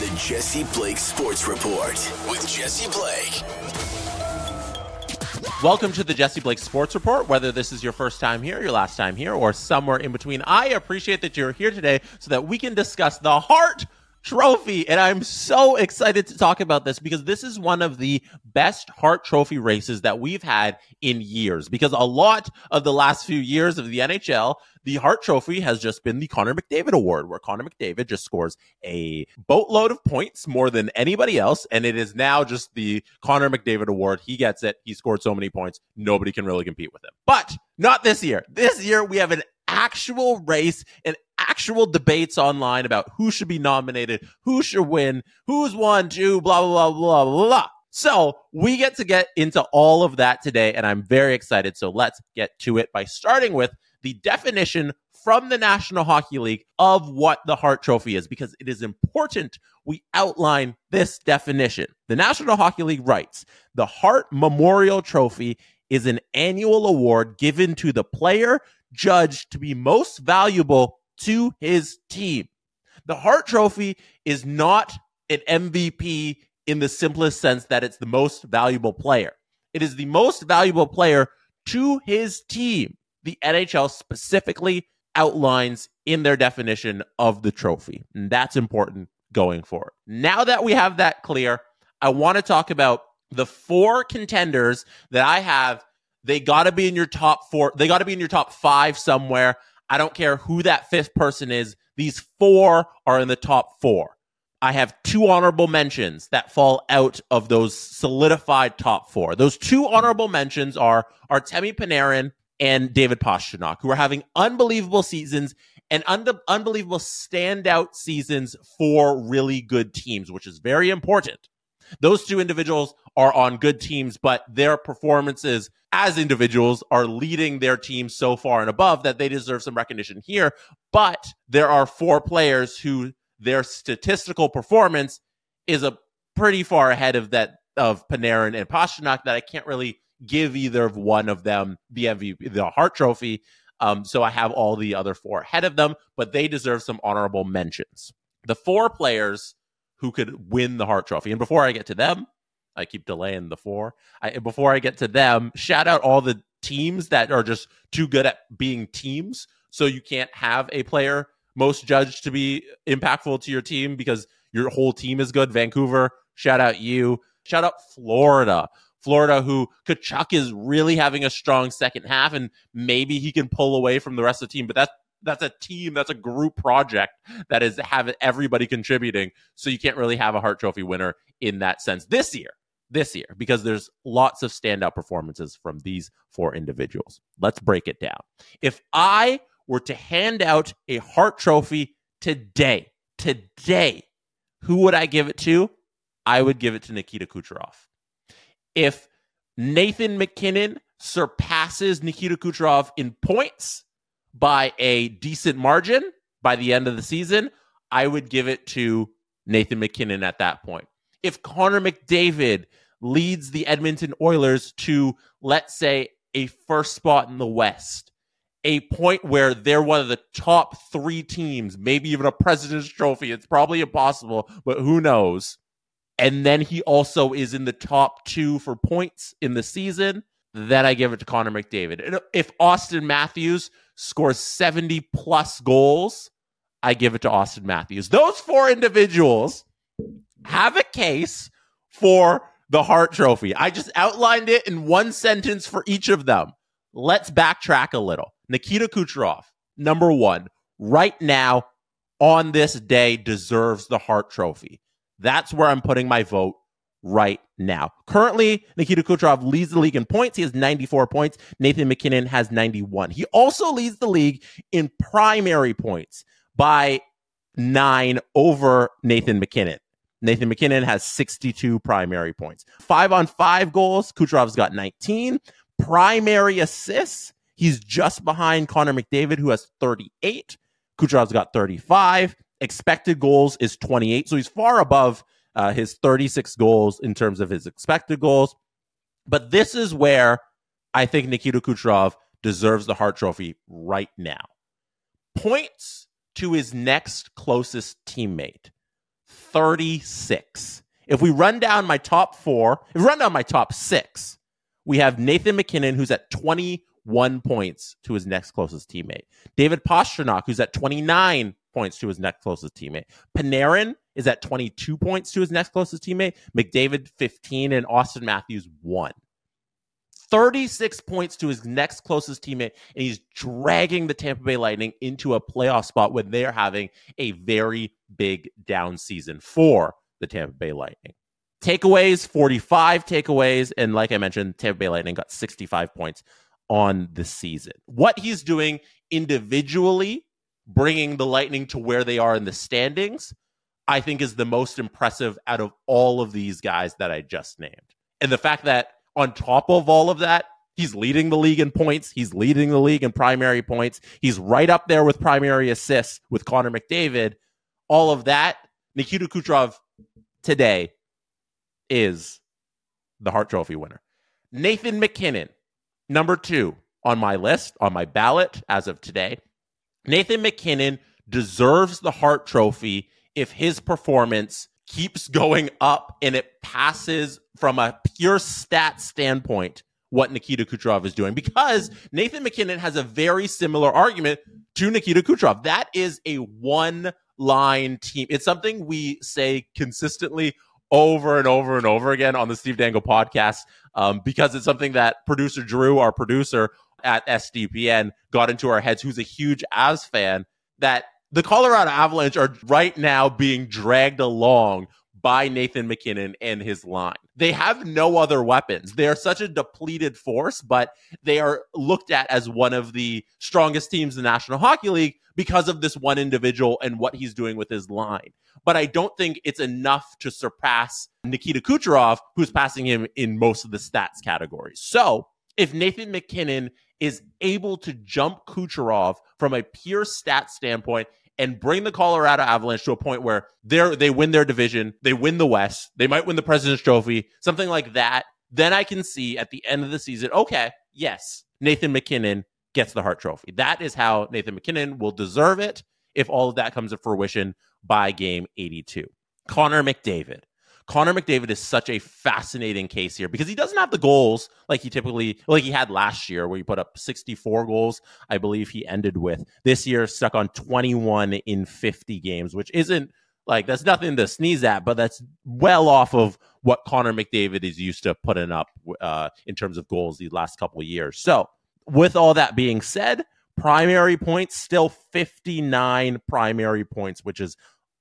The Jesse Blake Sports Report with Jesse Blake. Welcome to the Jesse Blake Sports Report. Whether this is your first time here, your last time here, or somewhere in between, I appreciate that you're here today so that we can discuss the Hart Trophy. And I'm so excited to talk about this because this is one of the best Hart Trophy races that we've had in years. Because a lot of the last few years of the NHL, the Hart Trophy has just been the Connor McDavid Award, where Connor McDavid just scores a boatload of points more than anybody else. And it is now just the Connor McDavid Award. He gets it. He scored so many points. Nobody can really compete with him. But not this year. This year, we have an actual race and actual debates online about who should be nominated, who should win, who's won, two, blah, blah, blah, blah, blah. So we get to get into all of that today, and I'm very excited. So let's get to it by starting with the definition from the National Hockey League of what the Hart Trophy is, because it is important we outline this definition. The National Hockey League writes the Hart Memorial Trophy is an annual award given to the player judged to be most valuable to his team. The Hart Trophy is not an MVP in the simplest sense that it's the most valuable player. It is the most valuable player to his team the NHL specifically outlines in their definition of the trophy. And that's important going forward. Now that we have that clear, I want to talk about the four contenders that I have. They got to be in your top four. They got to be in your top five somewhere. I don't care who that fifth person is. These four are in the top four. I have two honorable mentions that fall out of those solidified top four. Those two honorable mentions are Artemi Panarin and David Pastrnak, who are having unbelievable seasons and un- unbelievable standout seasons for really good teams, which is very important. Those two individuals are on good teams, but their performances as individuals are leading their team so far and above that they deserve some recognition here. But there are four players who their statistical performance is a pretty far ahead of that of Panarin and Pastrnak that I can't really give either of one of them the MVP, the Hart Trophy. Um, so I have all the other four ahead of them, but they deserve some honorable mentions. The four players who could win the Hart Trophy, and before I get to them, I keep delaying the four. I, before I get to them, shout out all the teams that are just too good at being teams. So you can't have a player most judged to be impactful to your team because your whole team is good. Vancouver, shout out you. Shout out Florida. Florida, who Tkachuk is really having a strong second half, and maybe he can pull away from the rest of the team. But that's that's a team, that's a group project that is have everybody contributing. So you can't really have a Hart Trophy winner in that sense this year. This year, because there's lots of standout performances from these four individuals. Let's break it down. If I were to hand out a Hart Trophy today, today, who would I give it to? I would give it to Nikita Kucherov if Nathan MacKinnon surpasses Nikita Kucherov in points by a decent margin by the end of the season, I would give it to Nathan MacKinnon at that point. If Connor McDavid leads the Edmonton Oilers to, let's say, a first spot in the West, a point where they're one of the top three teams, maybe even a President's Trophy. It's probably impossible, but who knows? And then he also is in the top two for points in the season, then I give it to Connor McDavid. And if Auston Matthews scores 70 plus goals, I give it to Auston Matthews. Those four individuals have a case for the Hart Trophy. I just outlined it in one sentence for each of them. Let's backtrack a little. Nikita Kucherov, number one, right now on this day, deserves the Hart Trophy. That's where I'm putting my vote right now. Currently, Nikita Kucherov leads the league in points. He has 94 points. Nathan MacKinnon has 91. He also leads the league in primary points by nine over Nathan MacKinnon. Nathan MacKinnon has 62 primary points. Five on five goals, Kucherov's got 19. Primary assists, he's just behind Connor McDavid, who has 38. Kucherov's got 35. Expected goals is 28. So he's far above uh, his 36 goals in terms of his expected goals. But this is where I think Nikita Kucherov deserves the Hart Trophy right now. Points to his next closest teammate 36. If we run down my top four, if we run down my top six, we have Nathan MacKinnon, who's at 21 points to his next closest teammate. David Pastrnak, who's at 29 points to his next closest teammate. Panarin is at 22 points to his next closest teammate. McDavid, 15, and Auston Matthews, 1. 36 points to his next closest teammate, and he's dragging the Tampa Bay Lightning into a playoff spot when they're having a very big down season for the Tampa Bay Lightning. Takeaways 45 takeaways. And like I mentioned, Tampa Bay Lightning got 65 points on the season. What he's doing individually, bringing the Lightning to where they are in the standings, I think is the most impressive out of all of these guys that I just named. And the fact that on top of all of that, he's leading the league in points. He's leading the league in primary points. He's right up there with primary assists with Connor McDavid. All of that, Nikita Kucherov today is the Hart Trophy winner. Nathan MacKinnon, number two on my list, on my ballot as of today. Nathan MacKinnon deserves the Hart Trophy if his performance keeps going up and it passes from a pure stat standpoint what Nikita Kucherov is doing because Nathan MacKinnon has a very similar argument to Nikita Kucherov. That is a one line team. It's something we say consistently over and over and over again on the Steve Dangle podcast um, because it's something that producer Drew, our producer at SDPN, got into our heads, who's a huge Avs fan, that the Colorado Avalanche are right now being dragged along by Nathan MacKinnon and his line. They have no other weapons. They are such a depleted force, but they are looked at as one of the strongest teams in the National Hockey League because of this one individual and what he's doing with his line. But I don't think it's enough to surpass Nikita Kucherov, who's passing him in most of the stats categories. So if Nathan MacKinnon is able to jump Kucherov from a pure stat standpoint and bring the Colorado Avalanche to a point where they they win their division, they win the West, they might win the President's Trophy, something like that. Then I can see at the end of the season, okay, yes, Nathan MacKinnon gets the Hart Trophy. That is how Nathan MacKinnon will deserve it if all of that comes to fruition by game 82. Connor McDavid. Connor McDavid is such a fascinating case here because he doesn't have the goals like he typically like he had last year where he put up 64 goals I believe he ended with. This year stuck on 21 in 50 games, which isn't like that's nothing to sneeze at, but that's well off of what Connor McDavid is used to putting up uh, in terms of goals these last couple of years. So, with all that being said, primary points still 59 primary points, which is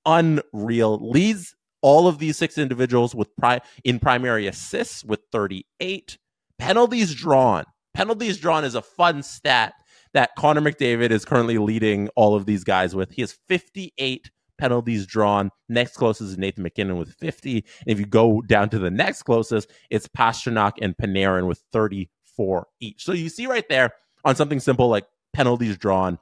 unreal. Leads all of these six individuals with pri- in primary assists with 38 penalties drawn. Penalties drawn is a fun stat that Connor McDavid is currently leading all of these guys with. He has 58 penalties drawn. Next closest is Nathan MacKinnon with 50. And if you go down to the next closest, it's Pastrnak and Panarin with 34 each. So you see right there on something simple like penalties drawn,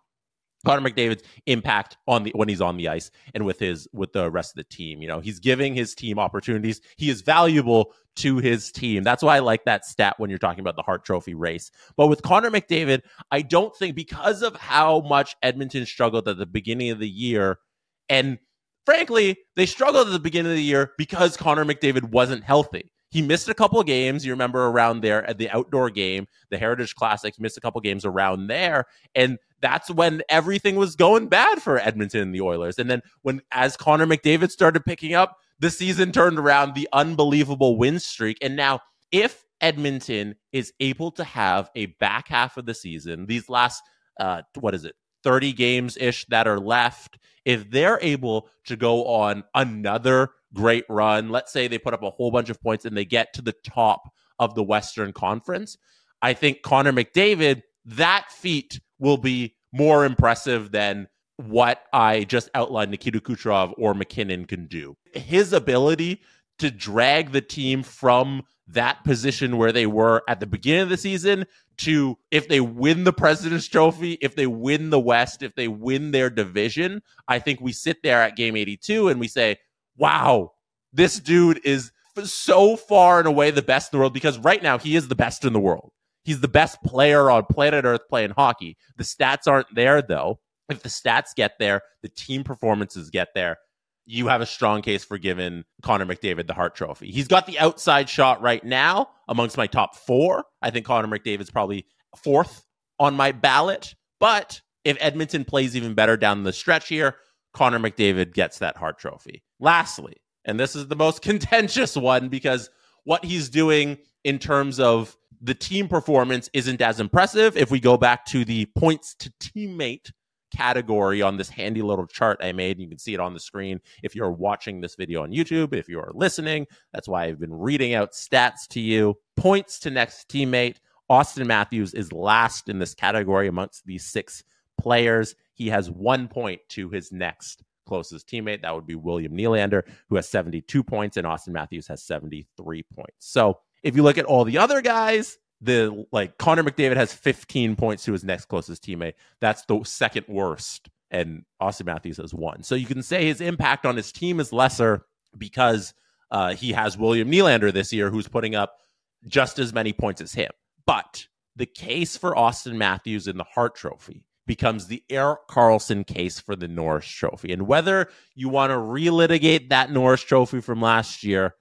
Connor McDavid's impact on the when he's on the ice and with his with the rest of the team. You know, he's giving his team opportunities. He is valuable to his team. That's why I like that stat when you're talking about the Hart Trophy race. But with Connor McDavid, I don't think because of how much Edmonton struggled at the beginning of the year, and frankly, they struggled at the beginning of the year because Connor McDavid wasn't healthy. He missed a couple of games. You remember around there at the outdoor game, the Heritage Classics, missed a couple games around there. And that's when everything was going bad for Edmonton and the Oilers. And then when as Connor McDavid started picking up, the season turned around the unbelievable win streak. And now if Edmonton is able to have a back half of the season, these last uh what is it? 30 games ish that are left, if they're able to go on another great run, let's say they put up a whole bunch of points and they get to the top of the Western Conference, I think Connor McDavid, that feat will be more impressive than what I just outlined Nikita Kucherov or MacKinnon can do. His ability to drag the team from that position where they were at the beginning of the season to if they win the President's Trophy, if they win the West, if they win their division, I think we sit there at game 82 and we say, wow, this dude is so far and away the best in the world because right now he is the best in the world. He's the best player on planet Earth playing hockey. The stats aren't there though. If the stats get there, the team performances get there, you have a strong case for giving Connor McDavid the Hart Trophy. He's got the outside shot right now amongst my top four. I think Connor McDavid's probably fourth on my ballot. But if Edmonton plays even better down the stretch here, Connor McDavid gets that Hart Trophy. Lastly, and this is the most contentious one because what he's doing in terms of the team performance isn't as impressive. If we go back to the points to teammate category on this handy little chart I made. You can see it on the screen if you're watching this video on YouTube. If you're listening, that's why I've been reading out stats to you. Points to next teammate. Auston Matthews is last in this category amongst these six players. He has one point to his next closest teammate. That would be William Nylander, who has 72 points, and Auston Matthews has 73 points. So if you look at all the other guys, the like Connor McDavid has 15 points to his next closest teammate. That's the second worst, and Auston Matthews has one. So you can say his impact on his team is lesser because uh, he has William Nylander this year, who's putting up just as many points as him. But the case for Auston Matthews in the Hart Trophy becomes the Erik Karlsson case for the Norris Trophy. And whether you want to relitigate that Norris Trophy from last year,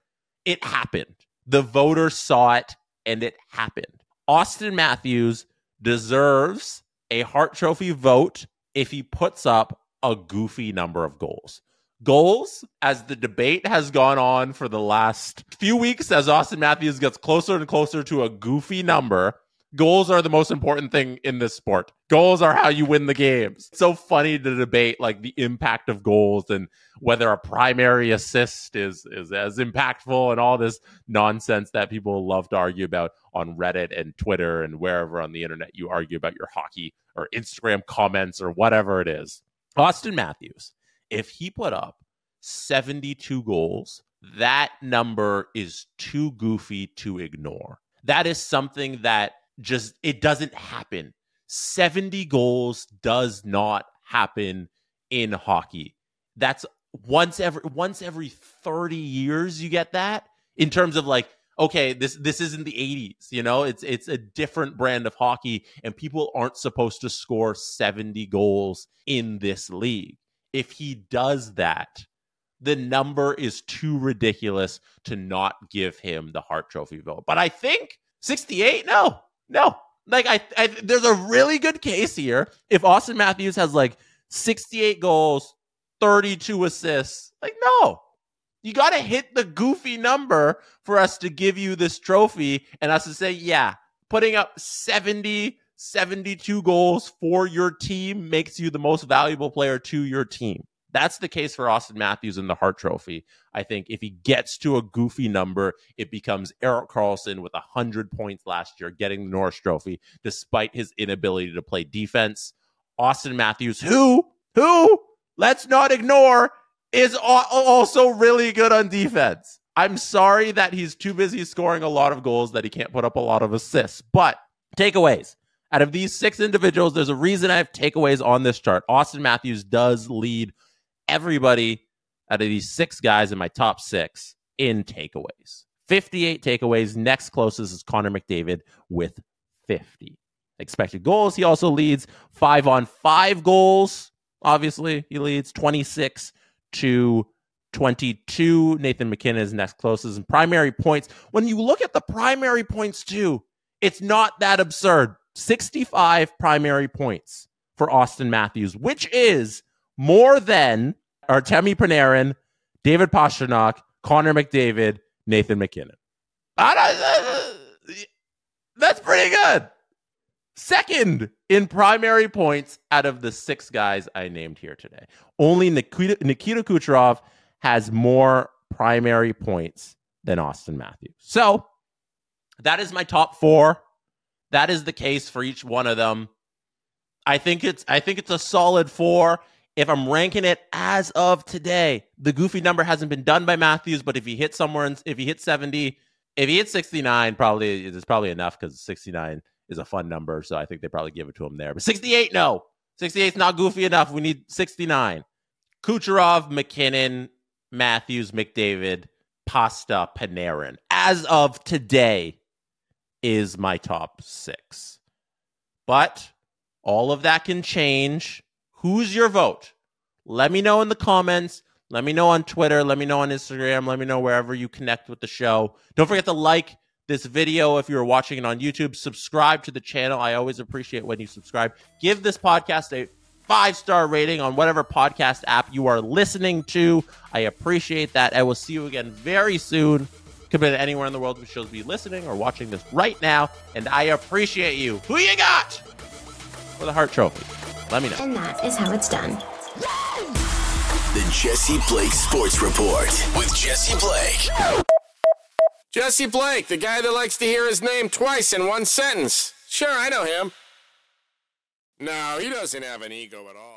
it happened. The voters saw it and it happened. Auston Matthews deserves a Hart Trophy vote if he puts up a goofy number of goals. Goals, as the debate has gone on for the last few weeks, as Auston Matthews gets closer and closer to a goofy number, goals are the most important thing in this sport. Goals are how you win the games. It's so funny to debate like the impact of goals and whether a primary assist is is as impactful and all this nonsense that people love to argue about on Reddit and Twitter and wherever on the internet you argue about your hockey or Instagram comments or whatever it is. Auston Matthews, if he put up 72 goals, that number is too goofy to ignore. That is something that just it doesn't happen. 70 goals does not happen in hockey. That's once every once every 30 years you get that in terms of like okay this this isn't the 80s you know it's it's a different brand of hockey and people aren't supposed to score 70 goals in this league if he does that the number is too ridiculous to not give him the Hart Trophy vote but i think 68 no no. Like I, I there's a really good case here. If Auston Matthews has like 68 goals, 32 assists, like no. You got to hit the goofy number for us to give you this trophy and us to say, yeah, putting up 70 72 goals for your team makes you the most valuable player to your team. That's the case for Auston Matthews in the Hart Trophy. I think if he gets to a goofy number, it becomes Erik Karlsson with 100 points last year, getting the Norris Trophy, despite his inability to play defense. Auston Matthews, who, who, let's not ignore, is also really good on defense. I'm sorry that he's too busy scoring a lot of goals that he can't put up a lot of assists. But takeaways. Out of these six individuals, there's a reason I have takeaways on this chart. Austin Matthews does lead everybody out of these six guys in my top six in takeaways. 58 takeaways. Next closest is Connor McDavid with 50. Expected goals, he also leads five on five goals. Obviously, he leads 26 to 22. Nathan MacKinnon is next closest in primary points. When you look at the primary points, too, it's not that absurd. 65 primary points for Auston Matthews, which is more than are Artemi Panarin, David Pastrnak, Connor McDavid, Nathan MacKinnon. Uh, that's pretty good. Second in primary points out of the six guys I named here today. Only Nikita, Nikita Kucherov has more primary points than Auston Matthews. So that is my top four. That is the case for each one of them. I think it's I think it's a solid four. If I'm ranking it as of today, the goofy number hasn't been done by Matthews, but if he hits somewhere, if he hits 70, if he hits 69, probably it's probably enough because 69 is a fun number. So I think they probably give it to him there. But 68, no. 68 is not goofy enough. We need 69. Kucherov, MacKinnon, Matthews, McDavid, Pasta, Panarin. As of today, is my top six. But all of that can change. Who's your vote? Let me know in the comments. Let me know on Twitter. Let me know on Instagram. Let me know wherever you connect with the show. Don't forget to like this video if you're watching it on YouTube. Subscribe to the channel. I always appreciate when you subscribe. Give this podcast a five star rating on whatever podcast app you are listening to. I appreciate that. I will see you again very soon. Could be anywhere in the world which shows be listening or watching this right now. And I appreciate you. Who you got for the Hart Trophy? Let me know. And that is how it's done. The Jesse Blake Sports Report with Jesse Blake. Jesse Blake, the guy that likes to hear his name twice in one sentence. Sure, I know him. No, he doesn't have an ego at all.